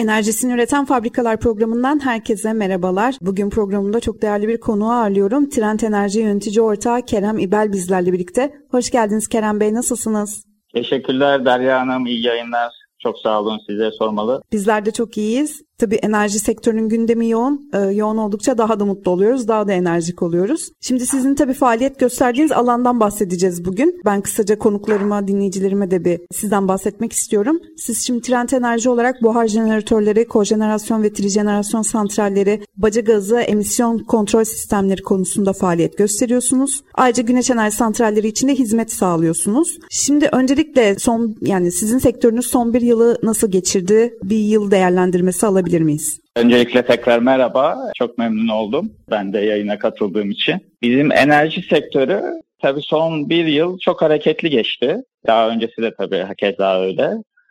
Enerjisini Üreten Fabrikalar programından herkese merhabalar. Bugün programımda çok değerli bir konuğu ağırlıyorum. Trend Enerji Yönetici Ortağı Kerem İbel bizlerle birlikte. Hoş geldiniz Kerem Bey, nasılsınız? Teşekkürler Derya Hanım, iyi yayınlar. Çok sağ olun size sormalı. Bizler de çok iyiyiz. Tabii enerji sektörünün gündemi yoğun. Ee, yoğun oldukça daha da mutlu oluyoruz. Daha da enerjik oluyoruz. Şimdi sizin tabii faaliyet gösterdiğiniz alandan bahsedeceğiz bugün. Ben kısaca konuklarıma, dinleyicilerime de bir sizden bahsetmek istiyorum. Siz şimdi Trend Enerji olarak buhar jeneratörleri, kojenerasyon ve trijenerasyon santralleri, baca gazı, emisyon kontrol sistemleri konusunda faaliyet gösteriyorsunuz. Ayrıca güneş enerji santralleri için de hizmet sağlıyorsunuz. Şimdi öncelikle son yani sizin sektörünüz son bir yılı nasıl geçirdi? Bir yıl değerlendirmesi alabilir miyiz? Öncelikle tekrar merhaba. Çok memnun oldum ben de yayına katıldığım için. Bizim enerji sektörü tabii son bir yıl çok hareketli geçti. Daha öncesi de tabii hakeza öyle.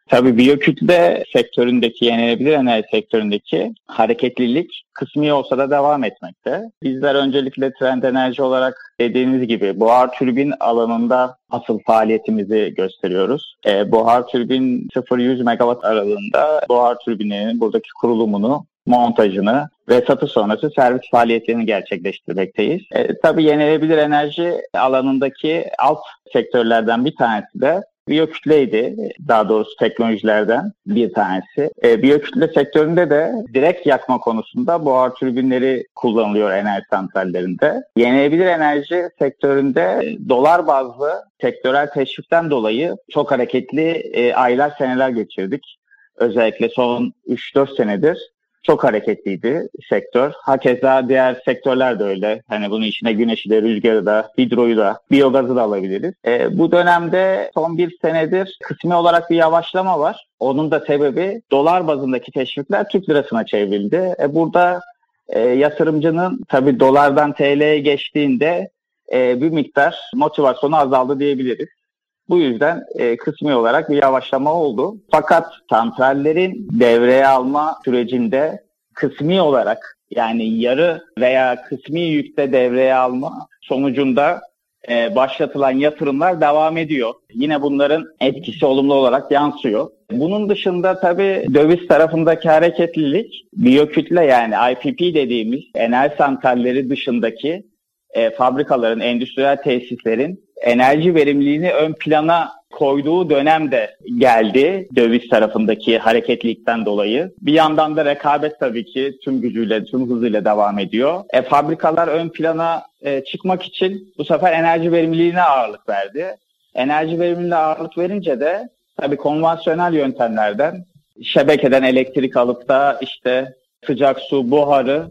Tabii biyokütle sektöründeki, yenilebilir enerji sektöründeki hareketlilik kısmi olsa da devam etmekte. Bizler öncelikle Trend Enerji olarak dediğiniz gibi buhar türbin alanında asıl faaliyetimizi gösteriyoruz. E, buhar türbin 0-100 megawatt aralığında buhar türbininin buradaki kurulumunu montajını ve satı sonrası servis faaliyetlerini gerçekleştirmekteyiz. E, tabii yenilebilir enerji alanındaki alt sektörlerden bir tanesi de biyokütleydi. Daha doğrusu teknolojilerden bir tanesi. E, biyokütle sektöründe de direkt yakma konusunda buhar türbinleri kullanılıyor enerji santrallerinde. Yenilebilir enerji sektöründe dolar bazlı sektörel teşvikten dolayı çok hareketli e, aylar seneler geçirdik. Özellikle son 3-4 senedir çok hareketliydi sektör. Hakeza diğer sektörler de öyle. Hani bunun içine güneşi de, rüzgarı da, hidroyu da, biyogazı da alabiliriz. E, bu dönemde son bir senedir kısmi olarak bir yavaşlama var. Onun da sebebi dolar bazındaki teşvikler Türk lirasına çevrildi. E, burada e, yatırımcının tabii dolardan TL'ye geçtiğinde e, bir miktar motivasyonu azaldı diyebiliriz. Bu yüzden e, kısmi olarak bir yavaşlama oldu. Fakat santrallerin devreye alma sürecinde kısmi olarak yani yarı veya kısmi yükte devreye alma sonucunda e, başlatılan yatırımlar devam ediyor. Yine bunların etkisi olumlu olarak yansıyor. Bunun dışında tabii döviz tarafındaki hareketlilik biyokütle yani IPP dediğimiz enerji santralleri dışındaki e, fabrikaların, endüstriyel tesislerin enerji verimliliğini ön plana koyduğu dönemde geldi döviz tarafındaki hareketlilikten dolayı. Bir yandan da rekabet tabii ki tüm gücüyle, tüm hızıyla devam ediyor. E, fabrikalar ön plana e, çıkmak için bu sefer enerji verimliliğine ağırlık verdi. Enerji verimliliğine ağırlık verince de tabii konvansiyonel yöntemlerden şebekeden elektrik alıp da işte sıcak su, buharı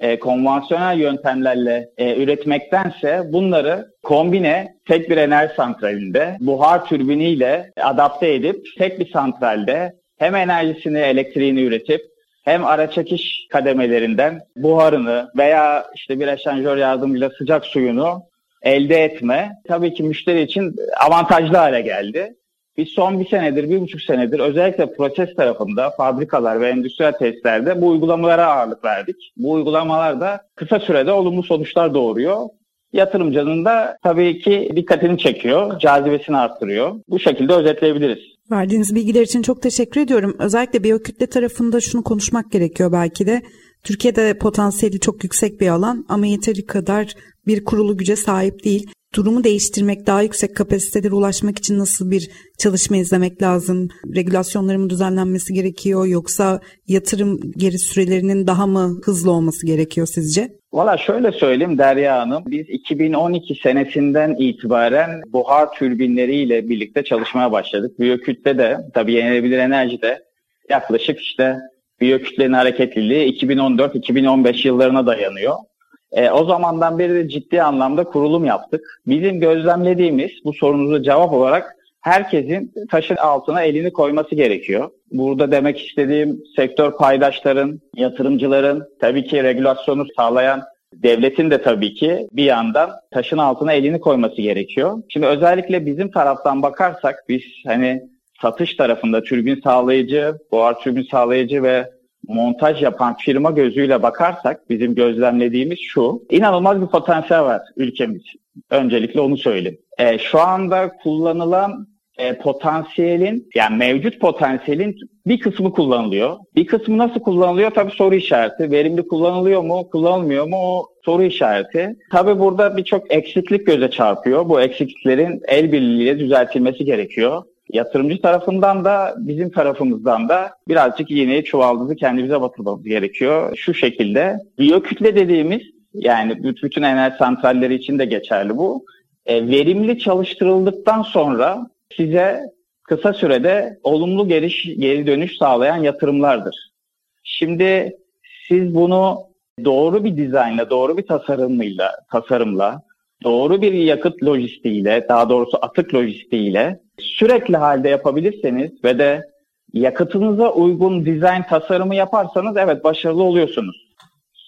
e, konvansiyonel yöntemlerle e, üretmektense bunları kombine tek bir enerji santralinde buhar türbiniyle adapte edip tek bir santralde hem enerjisini, elektriğini üretip hem ara çekiş kademelerinden buharını veya işte bir eşanjör yardımıyla sıcak suyunu elde etme tabii ki müşteri için avantajlı hale geldi. Biz son bir senedir, bir buçuk senedir özellikle proses tarafında fabrikalar ve endüstriyel tesislerde bu uygulamalara ağırlık verdik. Bu uygulamalar da kısa sürede olumlu sonuçlar doğuruyor. Yatırımcının da tabii ki dikkatini çekiyor, cazibesini arttırıyor. Bu şekilde özetleyebiliriz. Verdiğiniz bilgiler için çok teşekkür ediyorum. Özellikle biyokütle tarafında şunu konuşmak gerekiyor belki de. Türkiye'de potansiyeli çok yüksek bir alan ama yeteri kadar bir kurulu güce sahip değil durumu değiştirmek, daha yüksek kapasitelere ulaşmak için nasıl bir çalışma izlemek lazım? Regülasyonların düzenlenmesi gerekiyor yoksa yatırım geri sürelerinin daha mı hızlı olması gerekiyor sizce? Valla şöyle söyleyeyim Derya Hanım, biz 2012 senesinden itibaren buhar türbinleriyle birlikte çalışmaya başladık. Biyokütle de, tabii yenilebilir enerji de yaklaşık işte biyokütlenin hareketliliği 2014-2015 yıllarına dayanıyor. E, o zamandan beri de ciddi anlamda kurulum yaptık. Bizim gözlemlediğimiz bu sorunuza cevap olarak herkesin taşın altına elini koyması gerekiyor. Burada demek istediğim sektör paydaşların, yatırımcıların, tabii ki regülasyonu sağlayan devletin de tabii ki bir yandan taşın altına elini koyması gerekiyor. Şimdi özellikle bizim taraftan bakarsak biz hani satış tarafında türbin sağlayıcı, buhar türbin sağlayıcı ve montaj yapan firma gözüyle bakarsak bizim gözlemlediğimiz şu. inanılmaz bir potansiyel var ülkemiz. Öncelikle onu söyleyeyim. E, şu anda kullanılan e, potansiyelin yani mevcut potansiyelin bir kısmı kullanılıyor. Bir kısmı nasıl kullanılıyor? Tabii soru işareti. Verimli kullanılıyor mu, kullanılmıyor mu? O soru işareti. Tabii burada birçok eksiklik göze çarpıyor. Bu eksikliklerin el birliğiyle düzeltilmesi gerekiyor. Yatırımcı tarafından da bizim tarafımızdan da birazcık iğneyi çuvaldızı kendimize batırmamız gerekiyor. Şu şekilde biyokütle dediğimiz yani bütün enerji santralleri için de geçerli bu. E, verimli çalıştırıldıktan sonra size kısa sürede olumlu geri, geri dönüş sağlayan yatırımlardır. Şimdi siz bunu doğru bir dizaynla, doğru bir tasarımıyla, tasarımla, doğru bir yakıt lojistiğiyle, daha doğrusu atık lojistiğiyle sürekli halde yapabilirseniz ve de yakıtınıza uygun dizayn tasarımı yaparsanız evet başarılı oluyorsunuz.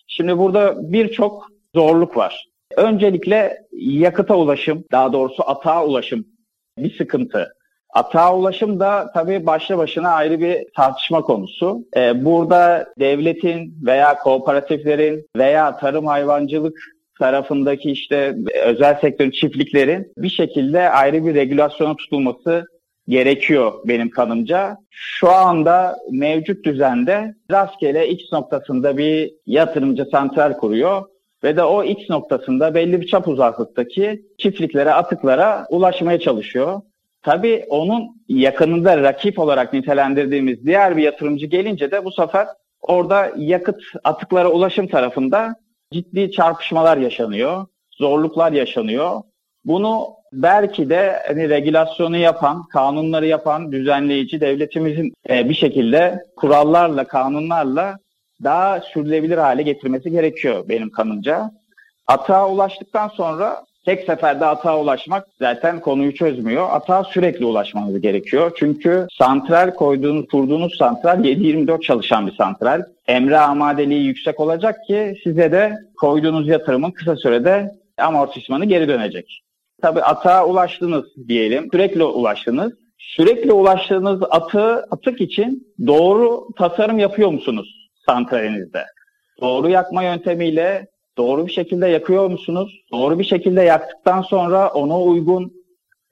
Şimdi burada birçok zorluk var. Öncelikle yakıta ulaşım, daha doğrusu atağa ulaşım bir sıkıntı. Atağa ulaşım da tabii başlı başına ayrı bir tartışma konusu. Ee, burada devletin veya kooperatiflerin veya tarım hayvancılık tarafındaki işte özel sektörün çiftliklerin bir şekilde ayrı bir regülasyona tutulması gerekiyor benim kanımca. Şu anda mevcut düzende rastgele X noktasında bir yatırımcı santral kuruyor ve de o X noktasında belli bir çap uzaklıktaki çiftliklere, atıklara ulaşmaya çalışıyor. Tabii onun yakınında rakip olarak nitelendirdiğimiz diğer bir yatırımcı gelince de bu sefer orada yakıt atıklara ulaşım tarafında ciddi çarpışmalar yaşanıyor, zorluklar yaşanıyor. Bunu belki de hani regülasyonu yapan, kanunları yapan düzenleyici devletimizin e, bir şekilde kurallarla, kanunlarla daha sürdürülebilir hale getirmesi gerekiyor benim kanımca. Atağa ulaştıktan sonra tek seferde atağa ulaşmak zaten konuyu çözmüyor. Atağa sürekli ulaşmanız gerekiyor. Çünkü santral koyduğunuz, kurduğunuz santral 7-24 çalışan bir santral. Emre amadeliği yüksek olacak ki size de koyduğunuz yatırımın kısa sürede amortismanı geri dönecek. Tabii atağa ulaştınız diyelim. Sürekli ulaştınız. Sürekli ulaştığınız atı, atık için doğru tasarım yapıyor musunuz santralinizde? Doğru yakma yöntemiyle doğru bir şekilde yakıyor musunuz? Doğru bir şekilde yaktıktan sonra ona uygun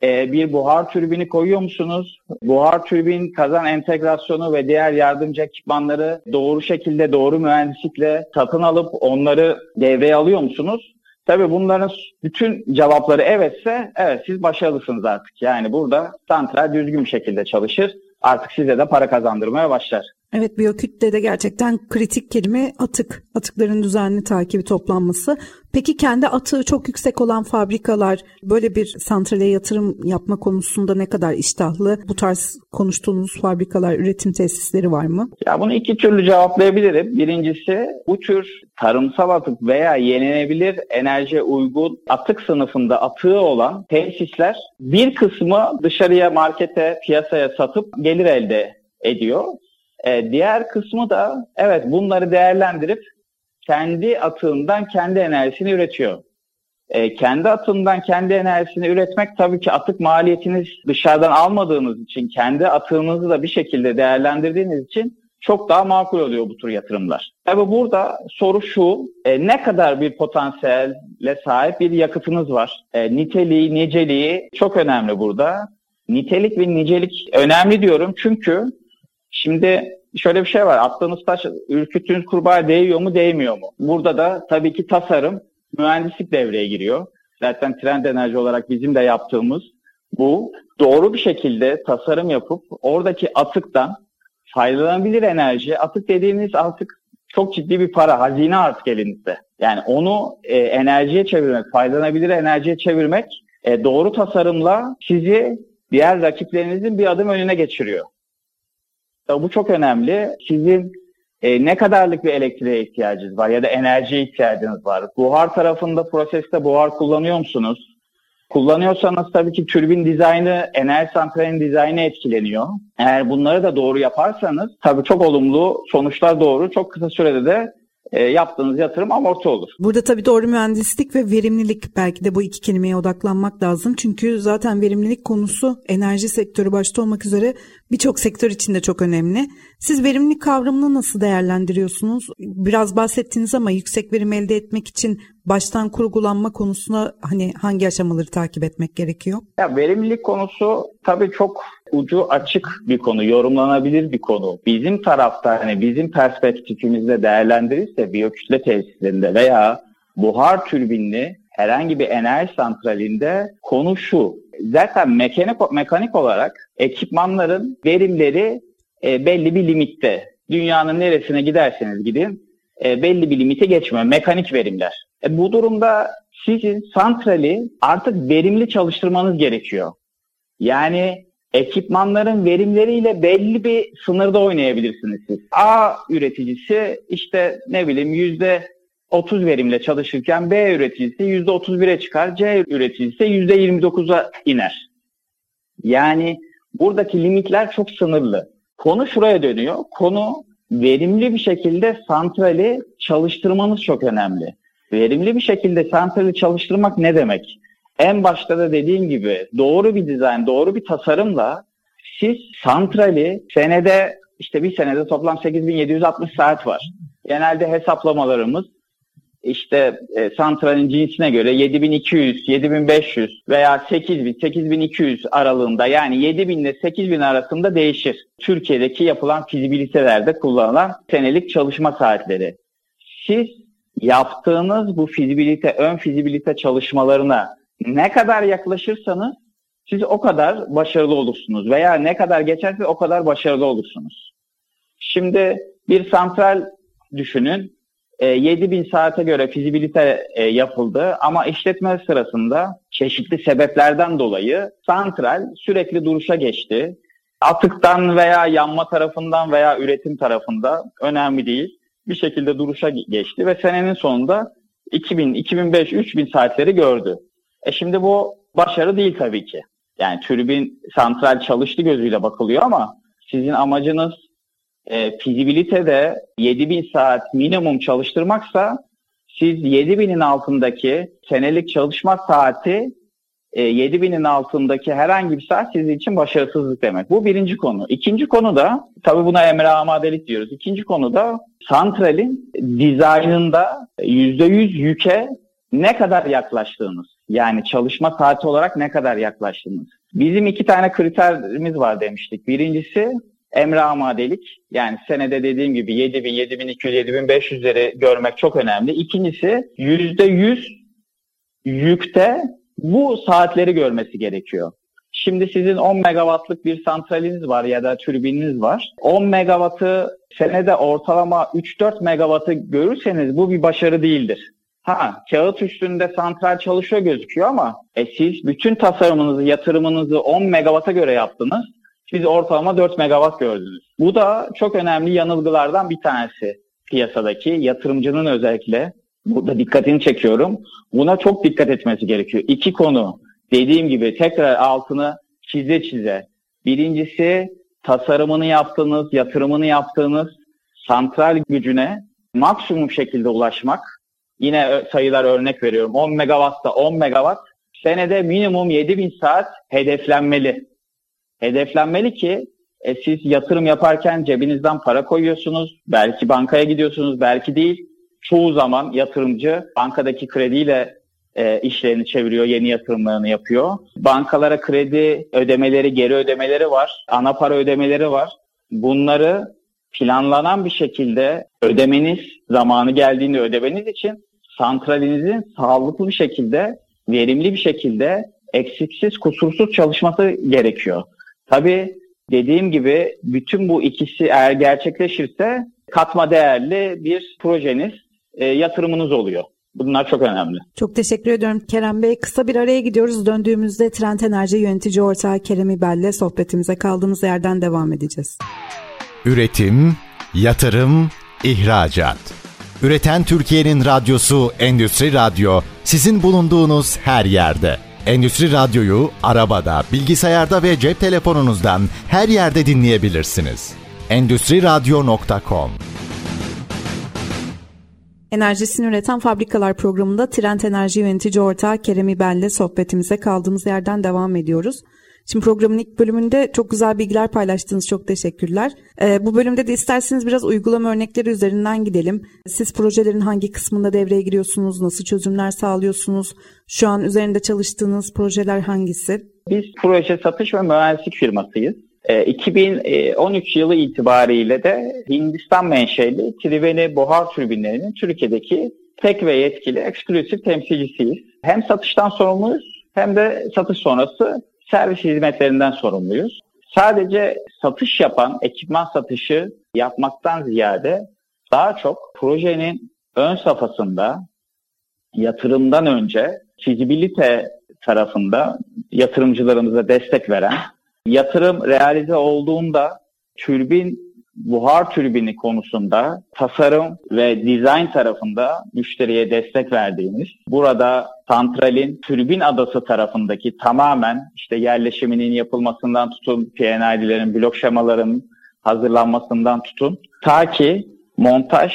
e, bir buhar türbini koyuyor musunuz? Buhar türbin kazan entegrasyonu ve diğer yardımcı ekipmanları doğru şekilde doğru mühendislikle satın alıp onları devreye alıyor musunuz? Tabii bunların bütün cevapları evetse evet siz başarılısınız artık. Yani burada santral düzgün bir şekilde çalışır. Artık size de para kazandırmaya başlar. Evet biyokütle de gerçekten kritik kelime atık. Atıkların düzenli takibi toplanması. Peki kendi atığı çok yüksek olan fabrikalar böyle bir santrale yatırım yapma konusunda ne kadar iştahlı? Bu tarz konuştuğunuz fabrikalar, üretim tesisleri var mı? Ya bunu iki türlü cevaplayabilirim. Birincisi bu tür tarımsal atık veya yenilenebilir enerji uygun atık sınıfında atığı olan tesisler bir kısmı dışarıya markete, piyasaya satıp gelir elde ediyor. E, diğer kısmı da evet bunları değerlendirip kendi atığından kendi enerjisini üretiyor. E, kendi atığından kendi enerjisini üretmek tabii ki atık maliyetiniz dışarıdan almadığınız için, kendi atığınızı da bir şekilde değerlendirdiğiniz için çok daha makul oluyor bu tür yatırımlar. Tabii burada soru şu, e, ne kadar bir potansiyelle sahip bir yakıtınız var? E, niteliği, niceliği çok önemli burada. Nitelik ve nicelik önemli diyorum çünkü Şimdi şöyle bir şey var. Attığınız taş ürküttüğünüz kurbağa değiyor mu değmiyor mu? Burada da tabii ki tasarım, mühendislik devreye giriyor. Zaten trend enerji olarak bizim de yaptığımız bu. Doğru bir şekilde tasarım yapıp oradaki atıktan faydalanabilir enerji, atık dediğiniz artık çok ciddi bir para, hazine artık elinizde. Yani onu e, enerjiye çevirmek, faydalanabilir enerjiye çevirmek e, doğru tasarımla sizi diğer rakiplerinizin bir adım önüne geçiriyor. Bu çok önemli. Sizin e, ne kadarlık bir elektriğe ihtiyacınız var ya da enerjiye ihtiyacınız var? Buhar tarafında proseste buhar kullanıyor musunuz? Kullanıyorsanız tabii ki türbin dizaynı, enerji santralinin dizaynı etkileniyor. Eğer bunları da doğru yaparsanız tabii çok olumlu sonuçlar doğru. Çok kısa sürede de e, yaptığınız yatırım amorti olur. Burada tabii doğru mühendislik ve verimlilik belki de bu iki kelimeye odaklanmak lazım. Çünkü zaten verimlilik konusu enerji sektörü başta olmak üzere birçok sektör için de çok önemli. Siz verimlilik kavramını nasıl değerlendiriyorsunuz? Biraz bahsettiniz ama yüksek verim elde etmek için baştan kurgulanma konusuna hani hangi aşamaları takip etmek gerekiyor? Ya verimlilik konusu tabii çok ucu açık bir konu, yorumlanabilir bir konu. Bizim tarafta hani bizim perspektifimizde değerlendirirse biyokütle tesislerinde veya buhar türbinli herhangi bir enerji santralinde konu şu. Zaten mekanik, mekanik olarak ekipmanların verimleri e, belli bir limitte. Dünyanın neresine giderseniz gidin e, belli bir limite geçmiyor. Mekanik verimler. E, bu durumda sizin santrali artık verimli çalıştırmanız gerekiyor. Yani ekipmanların verimleriyle belli bir sınırda oynayabilirsiniz siz. A üreticisi işte ne bileyim yüzde 30 verimle çalışırken B üreticisi yüzde 31'e çıkar, C üreticisi yüzde 29'a iner. Yani buradaki limitler çok sınırlı. Konu şuraya dönüyor. Konu verimli bir şekilde santrali çalıştırmanız çok önemli. Verimli bir şekilde santrali çalıştırmak ne demek? En başta da dediğim gibi doğru bir dizayn, doğru bir tasarımla siz santrali senede işte bir senede toplam 8760 saat var. Genelde hesaplamalarımız işte e, santralin cinsine göre 7200, 7500 veya 8000, 8200 aralığında yani 7000 ile 8000 arasında değişir. Türkiye'deki yapılan fizibilitelerde kullanılan senelik çalışma saatleri. Siz yaptığınız bu fizibilite, ön fizibilite çalışmalarına ne kadar yaklaşırsanız siz o kadar başarılı olursunuz veya ne kadar geçerse o kadar başarılı olursunuz. Şimdi bir santral düşünün e, 7000 saate göre fizibilite e, yapıldı ama işletme sırasında çeşitli sebeplerden dolayı santral sürekli duruşa geçti. Atıktan veya yanma tarafından veya üretim tarafında önemli değil. Bir şekilde duruşa geçti ve senenin sonunda 2000, 2005, 3000 saatleri gördü. E şimdi bu başarı değil tabii ki. Yani türbin santral çalıştı gözüyle bakılıyor ama sizin amacınız e, fizibilitede 7000 saat minimum çalıştırmaksa siz 7000'in altındaki senelik çalışma saati e, 7000'in altındaki herhangi bir saat sizin için başarısızlık demek. Bu birinci konu. İkinci konu da tabii buna emre amadelik diyoruz. İkinci konu da santralin dizaynında %100 yüke ne kadar yaklaştığınız. Yani çalışma saati olarak ne kadar yaklaştığınız. Bizim iki tane kriterimiz var demiştik. Birincisi emre amadelik. Yani senede dediğim gibi 7000, 7200, 7500'leri görmek çok önemli. İkincisi %100 yükte bu saatleri görmesi gerekiyor. Şimdi sizin 10 megawattlık bir santraliniz var ya da türbininiz var. 10 megawattı senede ortalama 3-4 megawattı görürseniz bu bir başarı değildir. Ha, kağıt üstünde santral çalışıyor gözüküyor ama e, siz bütün tasarımınızı, yatırımınızı 10 megawatt'a göre yaptınız. Siz ortalama 4 megawatt gördünüz. Bu da çok önemli yanılgılardan bir tanesi piyasadaki yatırımcının özellikle burada dikkatini çekiyorum. Buna çok dikkat etmesi gerekiyor. İki konu dediğim gibi tekrar altını çize çize. Birincisi tasarımını yaptığınız, yatırımını yaptığınız santral gücüne maksimum şekilde ulaşmak. Yine sayılar örnek veriyorum. 10 megawattsa 10 megawatt senede minimum 7000 saat hedeflenmeli. Hedeflenmeli ki e, siz yatırım yaparken cebinizden para koyuyorsunuz. Belki bankaya gidiyorsunuz, belki değil. Çoğu zaman yatırımcı bankadaki krediyle e, işlerini çeviriyor, yeni yatırımlarını yapıyor. Bankalara kredi ödemeleri, geri ödemeleri var, ana para ödemeleri var. Bunları planlanan bir şekilde ödemeniz, zamanı geldiğinde ödemeniz için santralinizin sağlıklı bir şekilde, verimli bir şekilde eksiksiz, kusursuz çalışması gerekiyor. Tabii dediğim gibi bütün bu ikisi eğer gerçekleşirse katma değerli bir projeniz, e, yatırımınız oluyor. Bunlar çok önemli. Çok teşekkür ediyorum Kerem Bey. Kısa bir araya gidiyoruz. Döndüğümüzde Trend Enerji yönetici ortağı Kerem İbel'le sohbetimize kaldığımız yerden devam edeceğiz. Üretim, yatırım, ihracat. Üreten Türkiye'nin radyosu Endüstri Radyo sizin bulunduğunuz her yerde. Endüstri Radyo'yu arabada, bilgisayarda ve cep telefonunuzdan her yerde dinleyebilirsiniz. Endüstri Radyo.com Enerjisini üreten fabrikalar programında Trend Enerji Yönetici Ortağı Kerem İbel'le sohbetimize kaldığımız yerden devam ediyoruz. Şimdi programın ilk bölümünde çok güzel bilgiler paylaştınız. Çok teşekkürler. Ee, bu bölümde de isterseniz biraz uygulama örnekleri üzerinden gidelim. Siz projelerin hangi kısmında devreye giriyorsunuz? Nasıl çözümler sağlıyorsunuz? Şu an üzerinde çalıştığınız projeler hangisi? Biz proje satış ve mühendislik firmasıyız. 2013 e, yılı itibariyle de Hindistan menşeli Triveni buhar türbinlerinin Türkiye'deki tek ve yetkili eksklusif temsilcisiyiz. Hem satıştan sorumluyuz hem de satış sonrası servis hizmetlerinden sorumluyuz. Sadece satış yapan, ekipman satışı yapmaktan ziyade daha çok projenin ön safhasında yatırımdan önce fizibilite tarafında yatırımcılarımıza destek veren, yatırım realize olduğunda türbin buhar türbini konusunda tasarım ve dizayn tarafında müşteriye destek verdiğimiz, burada santralin türbin adası tarafındaki tamamen işte yerleşiminin yapılmasından tutun, PNID'lerin, blok şemaların hazırlanmasından tutun, ta ki montaj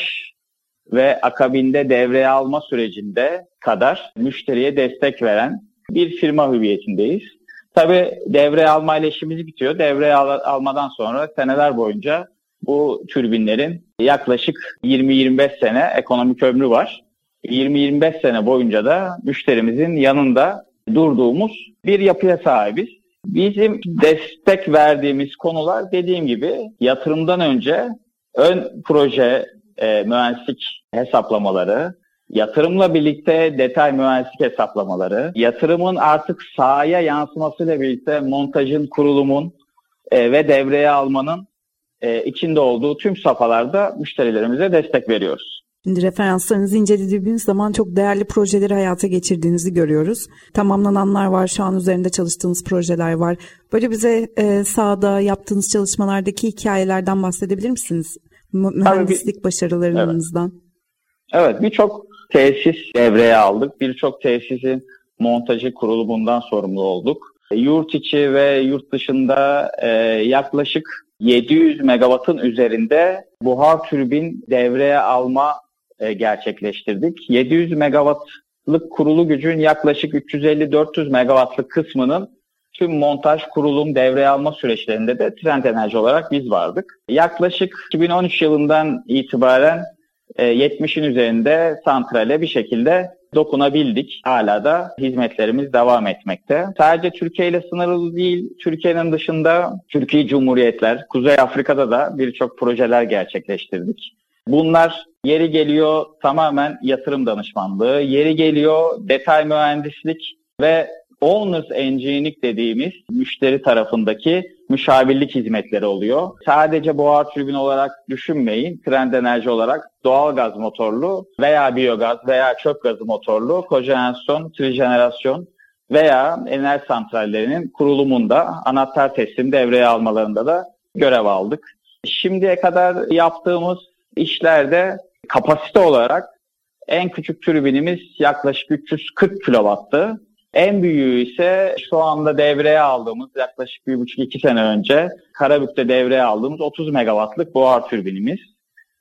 ve akabinde devreye alma sürecinde kadar müşteriye destek veren bir firma hüviyetindeyiz. Tabii devreye alma ile işimiz bitiyor. Devreye al- almadan sonra seneler boyunca bu türbinlerin yaklaşık 20-25 sene ekonomik ömrü var. 20-25 sene boyunca da müşterimizin yanında durduğumuz bir yapıya sahibiz. Bizim destek verdiğimiz konular dediğim gibi yatırımdan önce ön proje e, mühendislik hesaplamaları, yatırımla birlikte detay mühendislik hesaplamaları, yatırımın artık sahaya yansımasıyla birlikte montajın, kurulumun e, ve devreye almanın e, içinde olduğu tüm safhalarda müşterilerimize destek veriyoruz. Şimdi referanslarınızı incelediğimiz zaman çok değerli projeleri hayata geçirdiğinizi görüyoruz. Tamamlananlar var, şu an üzerinde çalıştığınız projeler var. Böyle bize e, sahada yaptığınız çalışmalardaki hikayelerden bahsedebilir misiniz? Mühendislik başarılarınızdan. Evet, evet birçok tesis devreye aldık. Birçok tesisin montajı kurulumundan sorumlu olduk. Yurt içi ve yurt dışında e, yaklaşık 700 megawattın üzerinde buhar türbin devreye alma e, gerçekleştirdik. 700 megawattlık kurulu gücün yaklaşık 350-400 megawattlık kısmının tüm montaj, kurulum, devreye alma süreçlerinde de Trend Enerji olarak biz vardık. Yaklaşık 2013 yılından itibaren 70'in e, üzerinde santrale bir şekilde dokunabildik. Hala da hizmetlerimiz devam etmekte. Sadece Türkiye ile sınırlı değil, Türkiye'nin dışında Türkiye Cumhuriyetler, Kuzey Afrika'da da birçok projeler gerçekleştirdik. Bunlar yeri geliyor tamamen yatırım danışmanlığı, yeri geliyor detay mühendislik ve Owners Engineering dediğimiz müşteri tarafındaki müşavirlik hizmetleri oluyor. Sadece buhar türbin olarak düşünmeyin. Trend enerji olarak doğal gaz motorlu veya biyogaz veya çöp gazı motorlu kojenerasyon, trijenerasyon veya enerji santrallerinin kurulumunda anahtar teslim devreye almalarında da görev aldık. Şimdiye kadar yaptığımız işlerde kapasite olarak en küçük türbinimiz yaklaşık 340 kW'tı. En büyüğü ise şu anda devreye aldığımız yaklaşık bir buçuk iki sene önce Karabük'te devreye aldığımız 30 megawattlık buhar türbinimiz.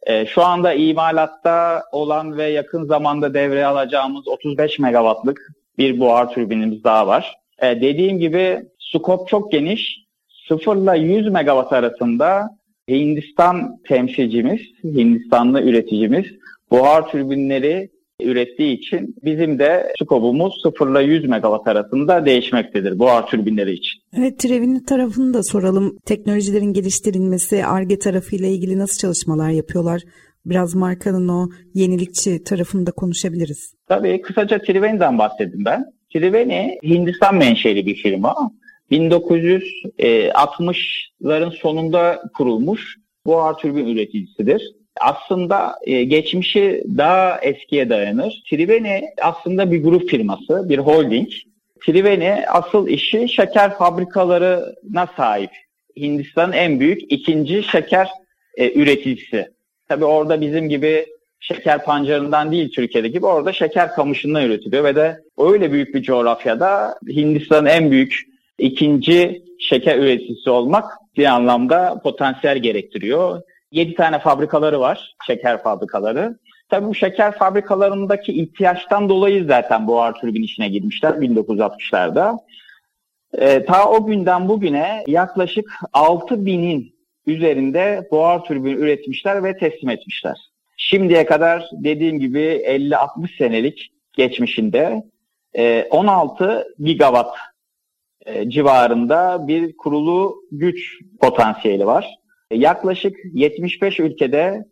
E, şu anda imalatta olan ve yakın zamanda devreye alacağımız 35 megawattlık bir buhar türbinimiz daha var. E, dediğim gibi skop çok geniş. 0 ile 100 megawatt arasında Hindistan temsilcimiz, Hindistanlı üreticimiz buhar türbinleri ürettiği için bizim de skobumuz 0 ile 100 megawatt arasında değişmektedir buhar türbinleri için. Evet Trevin tarafını da soralım. Teknolojilerin geliştirilmesi, ARGE tarafıyla ilgili nasıl çalışmalar yapıyorlar? Biraz markanın o yenilikçi tarafını da konuşabiliriz. Tabii kısaca Triveni'den bahsedeyim ben. Triveni Hindistan menşeli bir firma. 1960'ların sonunda kurulmuş buhar türbin üreticisidir aslında e, geçmişi daha eskiye dayanır. Triveni aslında bir grup firması, bir holding. Triveni asıl işi şeker fabrikalarına sahip. Hindistan'ın en büyük ikinci şeker e, üreticisi. Tabii orada bizim gibi şeker pancarından değil Türkiye'de gibi orada şeker kamışından üretiliyor ve de öyle büyük bir coğrafyada Hindistan'ın en büyük ikinci şeker üreticisi olmak bir anlamda potansiyel gerektiriyor. 7 tane fabrikaları var, şeker fabrikaları. Tabii bu şeker fabrikalarındaki ihtiyaçtan dolayı zaten buhar türbin işine girmişler 1960'larda. E, ta o günden bugüne yaklaşık 6 binin üzerinde buhar türbini üretmişler ve teslim etmişler. Şimdiye kadar dediğim gibi 50-60 senelik geçmişinde 16 e, gigawatt e, civarında bir kurulu güç potansiyeli var. Yaklaşık 75 ülkede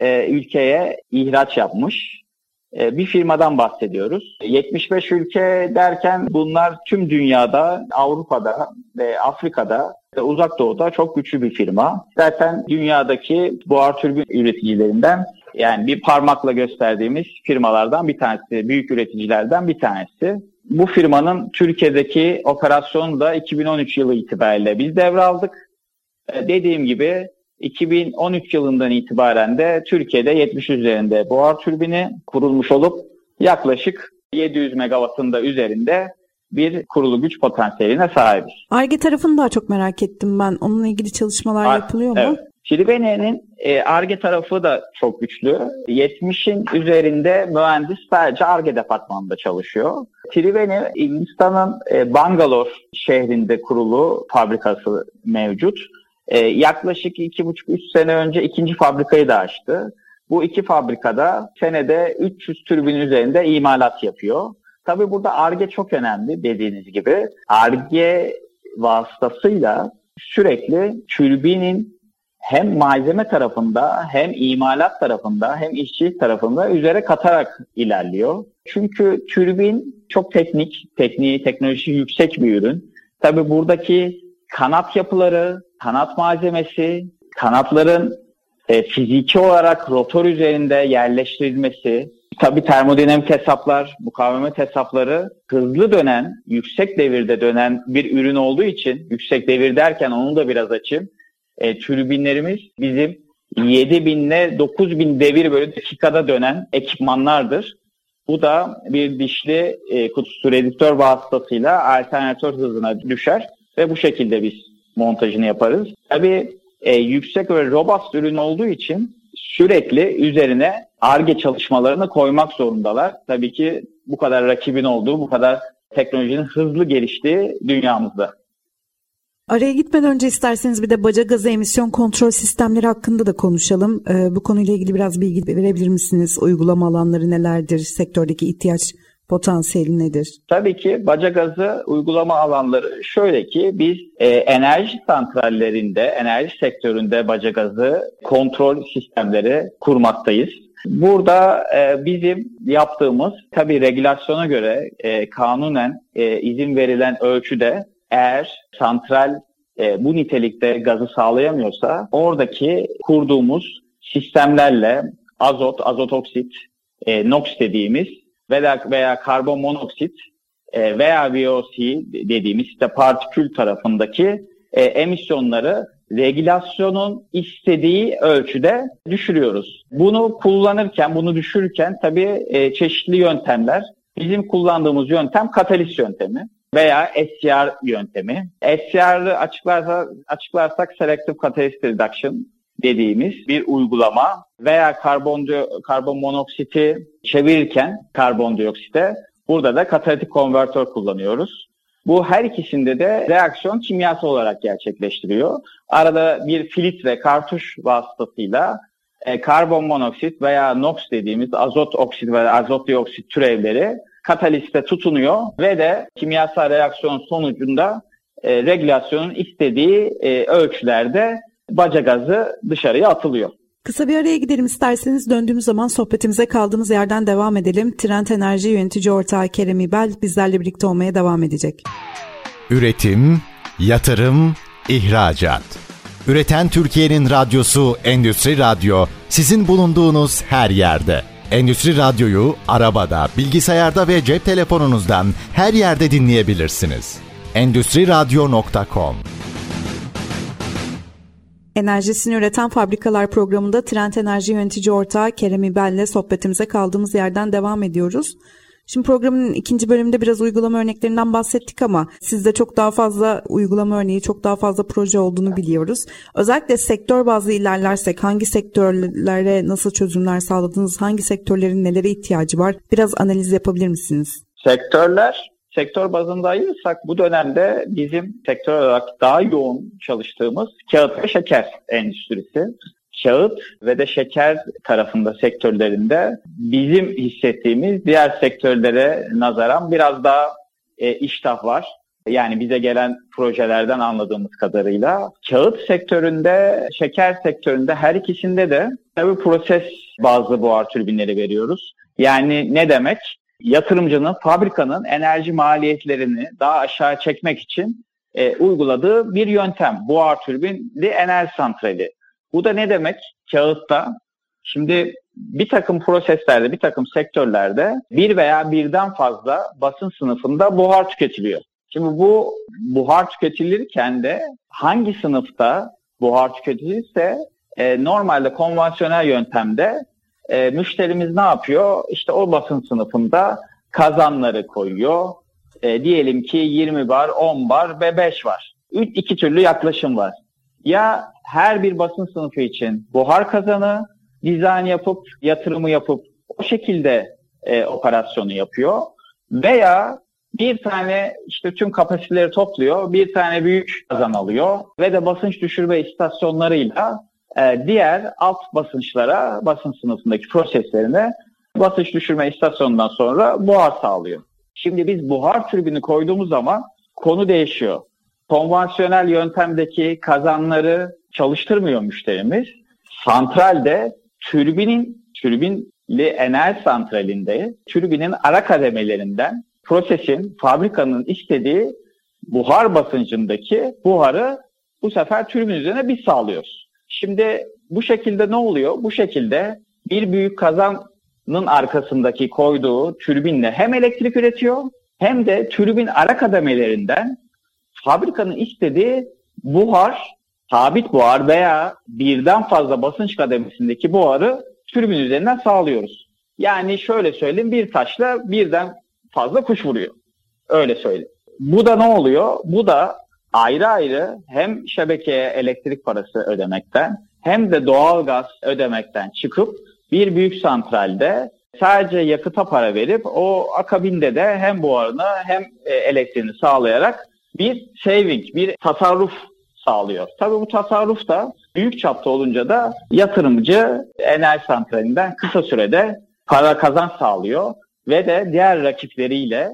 e, ülkeye ihraç yapmış bir firmadan bahsediyoruz. 75 ülke derken bunlar tüm dünyada, Avrupa'da ve Afrika'da Uzak Doğu'da çok güçlü bir firma. Zaten dünyadaki buhar türbin üreticilerinden yani bir parmakla gösterdiğimiz firmalardan bir tanesi, büyük üreticilerden bir tanesi. Bu firmanın Türkiye'deki operasyonu da 2013 yılı itibariyle biz devraldık. Ee, dediğim gibi 2013 yılından itibaren de Türkiye'de 70 üzerinde buhar türbini kurulmuş olup yaklaşık 700 megawattın da üzerinde bir kurulu güç potansiyeline sahibiz. ARGE tarafını daha çok merak ettim ben. Onunla ilgili çalışmalar Ar- yapılıyor mu? Evet. Şilibene'nin ARGE trafı da çok güçlü. 70'in üzerinde mühendis sadece ARGE departmanında çalışıyor. Triveni Hindistan'ın e, Bangalore şehrinde kurulu fabrikası mevcut. E, yaklaşık 2,5-3 sene önce ikinci fabrikayı da açtı. Bu iki fabrikada senede 300 türbin üzerinde imalat yapıyor. Tabii burada ARGE çok önemli dediğiniz gibi. ARGE vasıtasıyla sürekli türbinin hem malzeme tarafında hem imalat tarafında hem işçi tarafında üzere katarak ilerliyor. Çünkü türbin çok teknik, tekniği, teknolojisi yüksek bir ürün. Tabii buradaki kanat yapıları, kanat malzemesi, kanatların e, fiziki olarak rotor üzerinde yerleştirilmesi, tabii termodinamik hesaplar, mukavemet hesapları hızlı dönen, yüksek devirde dönen bir ürün olduğu için, yüksek devir derken onu da biraz açayım e, türbinlerimiz bizim 7000 ile 9000 devir böyle dakikada dönen ekipmanlardır. Bu da bir dişli e, kutusu redüktör vasıtasıyla alternatör hızına düşer ve bu şekilde biz montajını yaparız. Tabii e, yüksek ve robust ürün olduğu için sürekli üzerine ARGE çalışmalarını koymak zorundalar. Tabii ki bu kadar rakibin olduğu, bu kadar teknolojinin hızlı geliştiği dünyamızda. Araya gitmeden önce isterseniz bir de baca gazı emisyon kontrol sistemleri hakkında da konuşalım. Ee, bu konuyla ilgili biraz bilgi verebilir misiniz? Uygulama alanları nelerdir? Sektördeki ihtiyaç potansiyeli nedir? Tabii ki baca gazı uygulama alanları şöyle ki biz e, enerji santrallerinde, enerji sektöründe baca gazı kontrol sistemleri kurmaktayız. Burada e, bizim yaptığımız tabii regülasyona göre e, kanunen e, izin verilen ölçüde eğer santral e, bu nitelikte gazı sağlayamıyorsa oradaki kurduğumuz sistemlerle azot, azot oksit, e, NOx dediğimiz veya, veya karbon monoksit e, veya VOC dediğimiz işte partikül tarafındaki e, emisyonları regülasyonun istediği ölçüde düşürüyoruz. Bunu kullanırken, bunu düşürürken tabii e, çeşitli yöntemler. Bizim kullandığımız yöntem katalist yöntemi veya SCR yöntemi. SCR'ı açıklarsa, açıklarsak Selective Catalyst Reduction dediğimiz bir uygulama veya karbon, karbon monoksiti çevirirken karbondioksite burada da katalitik konvertör kullanıyoruz. Bu her ikisinde de reaksiyon kimyasal olarak gerçekleştiriyor. Arada bir filtre, kartuş vasıtasıyla e, karbon monoksit veya NOx dediğimiz azot oksit veya azot dioksit türevleri kataliste tutunuyor ve de kimyasal reaksiyon sonucunda e, regülasyonun istediği e, ölçülerde baca gazı dışarıya atılıyor. Kısa bir araya gidelim isterseniz döndüğümüz zaman sohbetimize kaldığımız yerden devam edelim. Trend Enerji Yönetici Ortağı Kerem İbel bizlerle birlikte olmaya devam edecek. Üretim, yatırım, ihracat. Üreten Türkiye'nin radyosu Endüstri Radyo sizin bulunduğunuz her yerde. Endüstri Radyo'yu arabada, bilgisayarda ve cep telefonunuzdan her yerde dinleyebilirsiniz. Endüstri Radyo.com Enerjisini üreten fabrikalar programında Trend Enerji yönetici ortağı Kerem İbel'le sohbetimize kaldığımız yerden devam ediyoruz. Şimdi programın ikinci bölümünde biraz uygulama örneklerinden bahsettik ama sizde çok daha fazla uygulama örneği, çok daha fazla proje olduğunu biliyoruz. Özellikle sektör bazlı ilerlersek hangi sektörlere nasıl çözümler sağladınız, hangi sektörlerin nelere ihtiyacı var? Biraz analiz yapabilir misiniz? Sektörler sektör bazında ayırırsak bu dönemde bizim sektör olarak daha yoğun çalıştığımız kağıt ve şeker endüstrisi kağıt ve de şeker tarafında sektörlerinde bizim hissettiğimiz diğer sektörlere nazaran biraz daha e, iştah var. Yani bize gelen projelerden anladığımız kadarıyla kağıt sektöründe, şeker sektöründe her ikisinde de tabii proses bazlı buhar türbinleri veriyoruz. Yani ne demek? Yatırımcının, fabrikanın enerji maliyetlerini daha aşağı çekmek için e, uyguladığı bir yöntem. Buhar türbinli enerji santrali. Bu da ne demek? Kağıtta Şimdi bir takım proseslerde, bir takım sektörlerde bir veya birden fazla basın sınıfında buhar tüketiliyor. Şimdi bu buhar tüketilirken de hangi sınıfta buhar tüketilirse e, normalde konvansiyonel yöntemde e, müşterimiz ne yapıyor? İşte o basın sınıfında kazanları koyuyor. E, diyelim ki 20 bar, 10 bar ve 5 var. Üç, iki türlü yaklaşım var. Ya her bir basın sınıfı için buhar kazanı dizayn yapıp yatırımı yapıp o şekilde e, operasyonu yapıyor veya bir tane işte tüm kapasiteleri topluyor, bir tane büyük kazan alıyor ve de basınç düşürme istasyonlarıyla e, diğer alt basınçlara, basın sınıfındaki proseslerine basınç düşürme istasyonundan sonra buhar sağlıyor. Şimdi biz buhar türbini koyduğumuz zaman konu değişiyor. Konvansiyonel yöntemdeki kazanları çalıştırmıyor müşterimiz. Santralde türbinin, türbinli enerji santralinde türbinin ara kademelerinden prosesin, fabrikanın istediği buhar basıncındaki buharı bu sefer türbin üzerine biz sağlıyoruz. Şimdi bu şekilde ne oluyor? Bu şekilde bir büyük kazanın arkasındaki koyduğu türbinle hem elektrik üretiyor hem de türbin ara kademelerinden fabrikanın istediği buhar sabit buhar veya birden fazla basınç kademesindeki buharı türbin üzerinden sağlıyoruz. Yani şöyle söyleyeyim bir taşla birden fazla kuş vuruyor. Öyle söyleyeyim. Bu da ne oluyor? Bu da ayrı ayrı hem şebekeye elektrik parası ödemekten hem de doğal gaz ödemekten çıkıp bir büyük santralde sadece yakıta para verip o akabinde de hem buharını hem e, elektriğini sağlayarak bir saving, bir tasarruf sağlıyor. Tabii bu tasarruf da büyük çapta olunca da yatırımcı enerji santralinden kısa sürede para kazanç sağlıyor ve de diğer rakipleriyle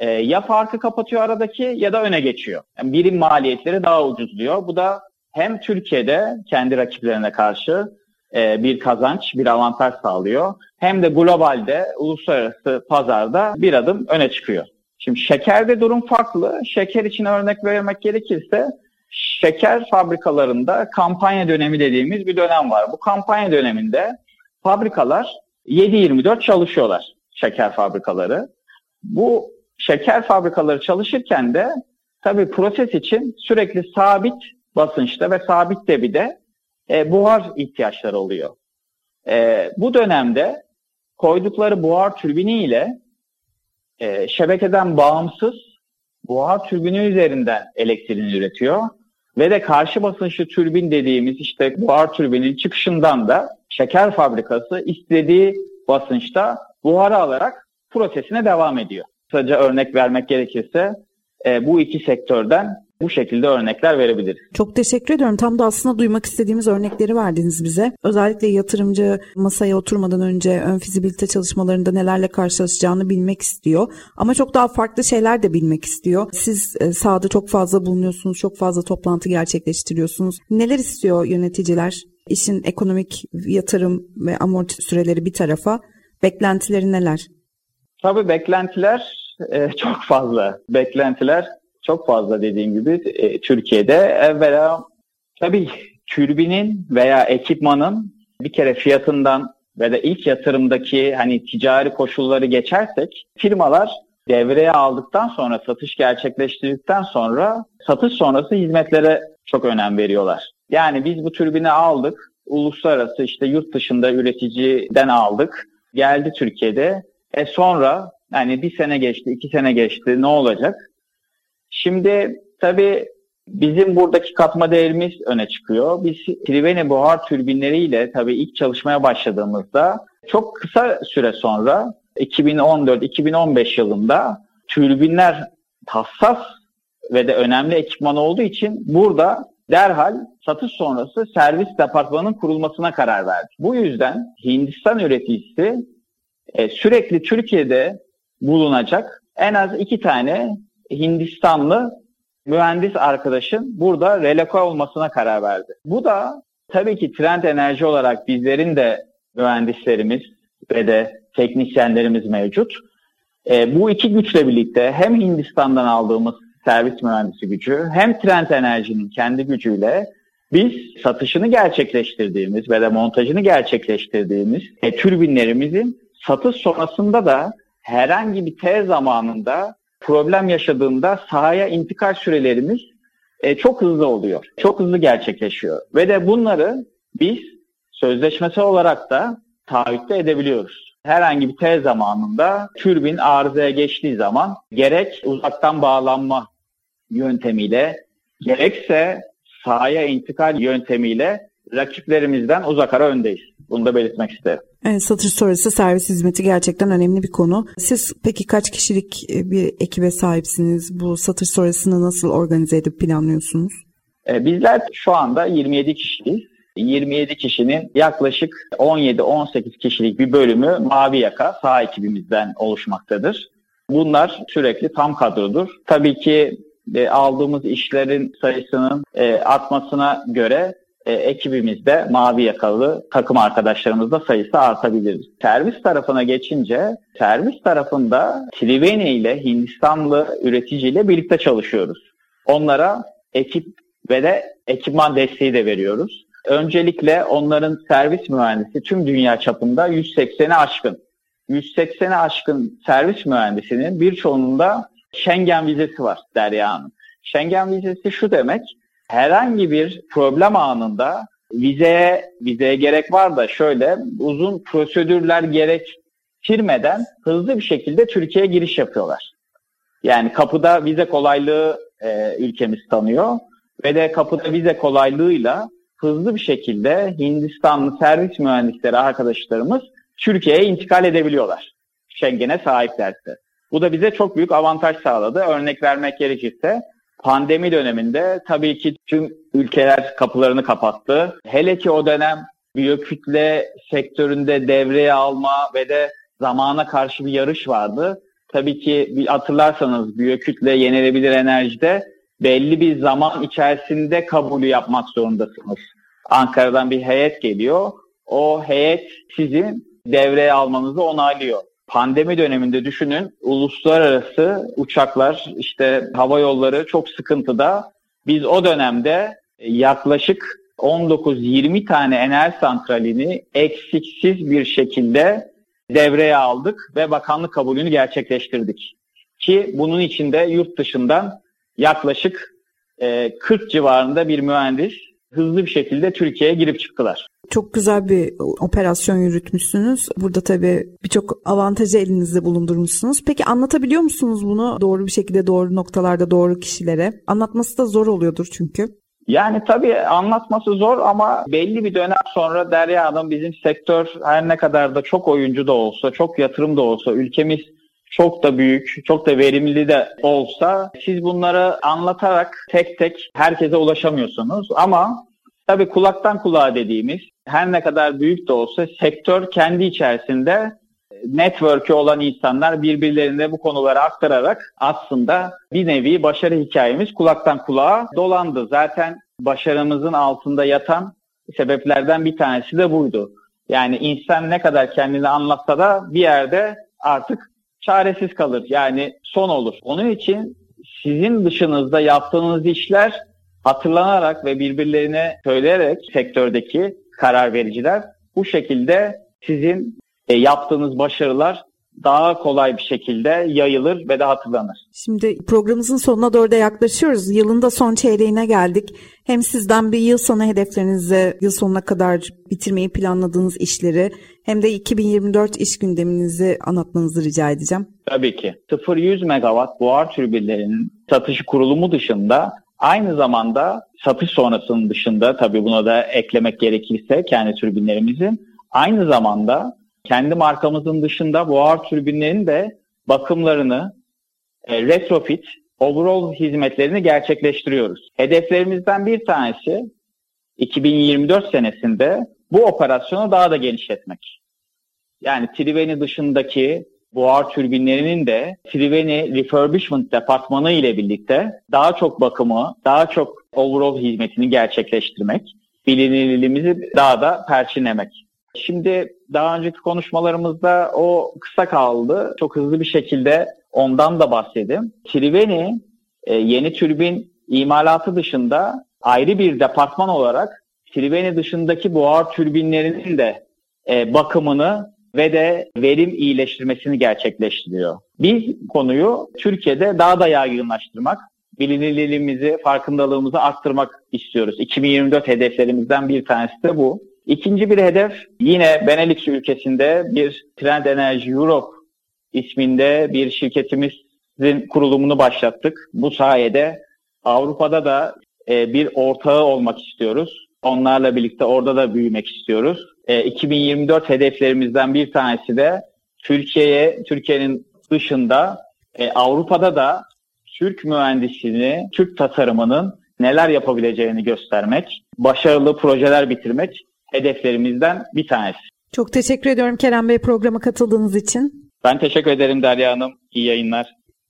e, ya farkı kapatıyor aradaki ya da öne geçiyor. Yani birim maliyetleri daha ucuzluyor. Bu da hem Türkiye'de kendi rakiplerine karşı e, bir kazanç, bir avantaj sağlıyor. Hem de globalde, uluslararası pazarda bir adım öne çıkıyor. Şimdi şekerde durum farklı. Şeker için örnek vermek gerekirse şeker fabrikalarında kampanya dönemi dediğimiz bir dönem var. Bu kampanya döneminde fabrikalar 7-24 çalışıyorlar şeker fabrikaları. Bu şeker fabrikaları çalışırken de tabii proses için sürekli sabit basınçta ve sabit debide e, buhar ihtiyaçları oluyor. E, bu dönemde koydukları buhar türbini ile e, şebekeden bağımsız buhar türbini üzerinden elektriğini üretiyor ve de karşı basınçlı türbin dediğimiz işte buhar türbinin çıkışından da şeker fabrikası istediği basınçta buharı alarak prosesine devam ediyor. Kısaca örnek vermek gerekirse e, bu iki sektörden bu şekilde örnekler verebiliriz. Çok teşekkür ediyorum. Tam da aslında duymak istediğimiz örnekleri verdiniz bize. Özellikle yatırımcı masaya oturmadan önce ön fizibilite çalışmalarında nelerle karşılaşacağını bilmek istiyor. Ama çok daha farklı şeyler de bilmek istiyor. Siz e, sahada çok fazla bulunuyorsunuz, çok fazla toplantı gerçekleştiriyorsunuz. Neler istiyor yöneticiler? İşin ekonomik yatırım ve amorti süreleri bir tarafa. Beklentileri neler? Tabii beklentiler e, çok fazla. Beklentiler çok fazla dediğim gibi e, Türkiye'de evvela tabii türbinin veya ekipmanın bir kere fiyatından ve de ilk yatırımdaki hani ticari koşulları geçersek firmalar devreye aldıktan sonra satış gerçekleştirdikten sonra satış sonrası hizmetlere çok önem veriyorlar. Yani biz bu türbini aldık. Uluslararası işte yurt dışında üreticiden aldık. Geldi Türkiye'de. E sonra yani bir sene geçti, iki sene geçti. Ne olacak? Şimdi tabii bizim buradaki katma değerimiz öne çıkıyor. Biz Triveni buhar türbinleriyle tabii ilk çalışmaya başladığımızda çok kısa süre sonra 2014-2015 yılında türbinler hassas ve de önemli ekipman olduğu için burada derhal satış sonrası servis departmanının kurulmasına karar verdi. Bu yüzden Hindistan üreticisi e, sürekli Türkiye'de bulunacak en az iki tane Hindistanlı mühendis arkadaşın burada reloke olmasına karar verdi. Bu da tabii ki trend enerji olarak bizlerin de mühendislerimiz ve de teknisyenlerimiz mevcut. E, bu iki güçle birlikte hem Hindistan'dan aldığımız servis mühendisi gücü hem Trend Enerji'nin kendi gücüyle biz satışını gerçekleştirdiğimiz ve de montajını gerçekleştirdiğimiz e, türbinlerimizin satış sonrasında da herhangi bir T zamanında problem yaşadığında sahaya intikal sürelerimiz e, çok hızlı oluyor. Çok hızlı gerçekleşiyor. Ve de bunları biz sözleşmesi olarak da taahhütte edebiliyoruz. Herhangi bir T zamanında türbin arızaya geçtiği zaman gerek uzaktan bağlanma yöntemiyle gerekse sahaya intikal yöntemiyle rakiplerimizden uzak ara öndeyiz. Bunu da belirtmek isterim. Evet, satış sonrası servis hizmeti gerçekten önemli bir konu. Siz peki kaç kişilik e, bir ekibe sahipsiniz? Bu satış sonrasını nasıl organize edip planlıyorsunuz? E, bizler şu anda 27 kişiyiz. 27 kişinin yaklaşık 17-18 kişilik bir bölümü mavi yaka sağ ekibimizden oluşmaktadır. Bunlar sürekli tam kadrodur. Tabii ki e, aldığımız işlerin sayısının e, artmasına göre e, ekibimizde mavi yakalı takım arkadaşlarımızda sayısı artabilir. Servis tarafına geçince servis tarafında Triveni ile Hindistanlı üreticiyle birlikte çalışıyoruz. Onlara ekip ve de ekipman desteği de veriyoruz. Öncelikle onların servis mühendisi tüm dünya çapında 180'e aşkın. 180'e aşkın servis mühendisinin birçoğunun da Schengen vizesi var Derya Hanım. Schengen vizesi şu demek, herhangi bir problem anında vizeye vizeye gerek var da şöyle uzun prosedürler gerektirmeden hızlı bir şekilde Türkiye'ye giriş yapıyorlar. Yani kapıda vize kolaylığı e, ülkemiz tanıyor ve de kapıda vize kolaylığıyla hızlı bir şekilde Hindistanlı servis mühendisleri arkadaşlarımız Türkiye'ye intikal edebiliyorlar. Schengen'e sahiplerse. Bu da bize çok büyük avantaj sağladı. Örnek vermek gerekirse pandemi döneminde tabii ki tüm ülkeler kapılarını kapattı. Hele ki o dönem biyokütle sektöründe devreye alma ve de zamana karşı bir yarış vardı. Tabii ki hatırlarsanız biyokütle yenilebilir enerjide belli bir zaman içerisinde kabulü yapmak zorundasınız. Ankara'dan bir heyet geliyor. O heyet sizin devreye almanızı onaylıyor pandemi döneminde düşünün uluslararası uçaklar işte hava yolları çok sıkıntıda. Biz o dönemde yaklaşık 19-20 tane enerji santralini eksiksiz bir şekilde devreye aldık ve bakanlık kabulünü gerçekleştirdik. Ki bunun içinde yurt dışından yaklaşık 40 civarında bir mühendis hızlı bir şekilde Türkiye'ye girip çıktılar. Çok güzel bir operasyon yürütmüşsünüz. Burada tabii birçok avantajı elinizde bulundurmuşsunuz. Peki anlatabiliyor musunuz bunu doğru bir şekilde doğru noktalarda doğru kişilere? Anlatması da zor oluyordur çünkü. Yani tabii anlatması zor ama belli bir dönem sonra Derya Hanım bizim sektör her ne kadar da çok oyuncu da olsa, çok yatırım da olsa, ülkemiz çok da büyük, çok da verimli de olsa siz bunları anlatarak tek tek herkese ulaşamıyorsunuz. Ama tabii kulaktan kulağa dediğimiz her ne kadar büyük de olsa sektör kendi içerisinde network'ü olan insanlar birbirlerine bu konuları aktararak aslında bir nevi başarı hikayemiz kulaktan kulağa dolandı. Zaten başarımızın altında yatan sebeplerden bir tanesi de buydu. Yani insan ne kadar kendini anlatsa da bir yerde artık çaresiz kalır. Yani son olur. Onun için sizin dışınızda yaptığınız işler hatırlanarak ve birbirlerine söyleyerek sektördeki karar vericiler bu şekilde sizin e, yaptığınız başarılar daha kolay bir şekilde yayılır ve de hatırlanır. Şimdi programımızın sonuna doğru da yaklaşıyoruz. Yılın da son çeyreğine geldik. Hem sizden bir yıl sonu hedeflerinizi, yıl sonuna kadar bitirmeyi planladığınız işleri hem de 2024 iş gündeminizi anlatmanızı rica edeceğim. Tabii ki. 0-100 megawatt buhar türbinlerinin satışı kurulumu dışında aynı zamanda satış sonrasının dışında tabii buna da eklemek gerekirse kendi türbinlerimizin aynı zamanda kendi markamızın dışında buhar türbinlerinin de bakımlarını, e, retrofit, overall hizmetlerini gerçekleştiriyoruz. Hedeflerimizden bir tanesi 2024 senesinde bu operasyonu daha da genişletmek. Yani Triveni dışındaki buhar türbinlerinin de Triveni Refurbishment Departmanı ile birlikte daha çok bakımı, daha çok overall hizmetini gerçekleştirmek, bilinirliğimizi daha da perçinlemek. Şimdi daha önceki konuşmalarımızda o kısa kaldı. Çok hızlı bir şekilde ondan da bahsedeyim. Triveni e, yeni türbin imalatı dışında ayrı bir departman olarak Triveni dışındaki buhar türbinlerinin de e, bakımını ve de verim iyileştirmesini gerçekleştiriyor. Biz konuyu Türkiye'de daha da yaygınlaştırmak, bilinirliğimizi, farkındalığımızı arttırmak istiyoruz. 2024 hedeflerimizden bir tanesi de bu. İkinci bir hedef yine Benelux ülkesinde bir Trend Energy Europe isminde bir şirketimizin kurulumunu başlattık. Bu sayede Avrupa'da da e, bir ortağı olmak istiyoruz. Onlarla birlikte orada da büyümek istiyoruz. E, 2024 hedeflerimizden bir tanesi de Türkiye'ye, Türkiye'nin dışında e, Avrupa'da da Türk mühendisliğini, Türk tasarımının neler yapabileceğini göstermek, başarılı projeler bitirmek hedeflerimizden bir tanesi. Çok teşekkür ediyorum Kerem Bey programa katıldığınız için. Ben teşekkür ederim Derya Hanım. İyi yayınlar.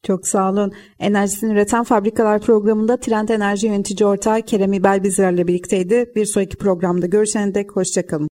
Çok sağ olun. Enerjisini üreten fabrikalar programında Trend Enerji yönetici ortağı Kerem İbel bizlerle birlikteydi. Bir sonraki programda görüşene dek hoşçakalın.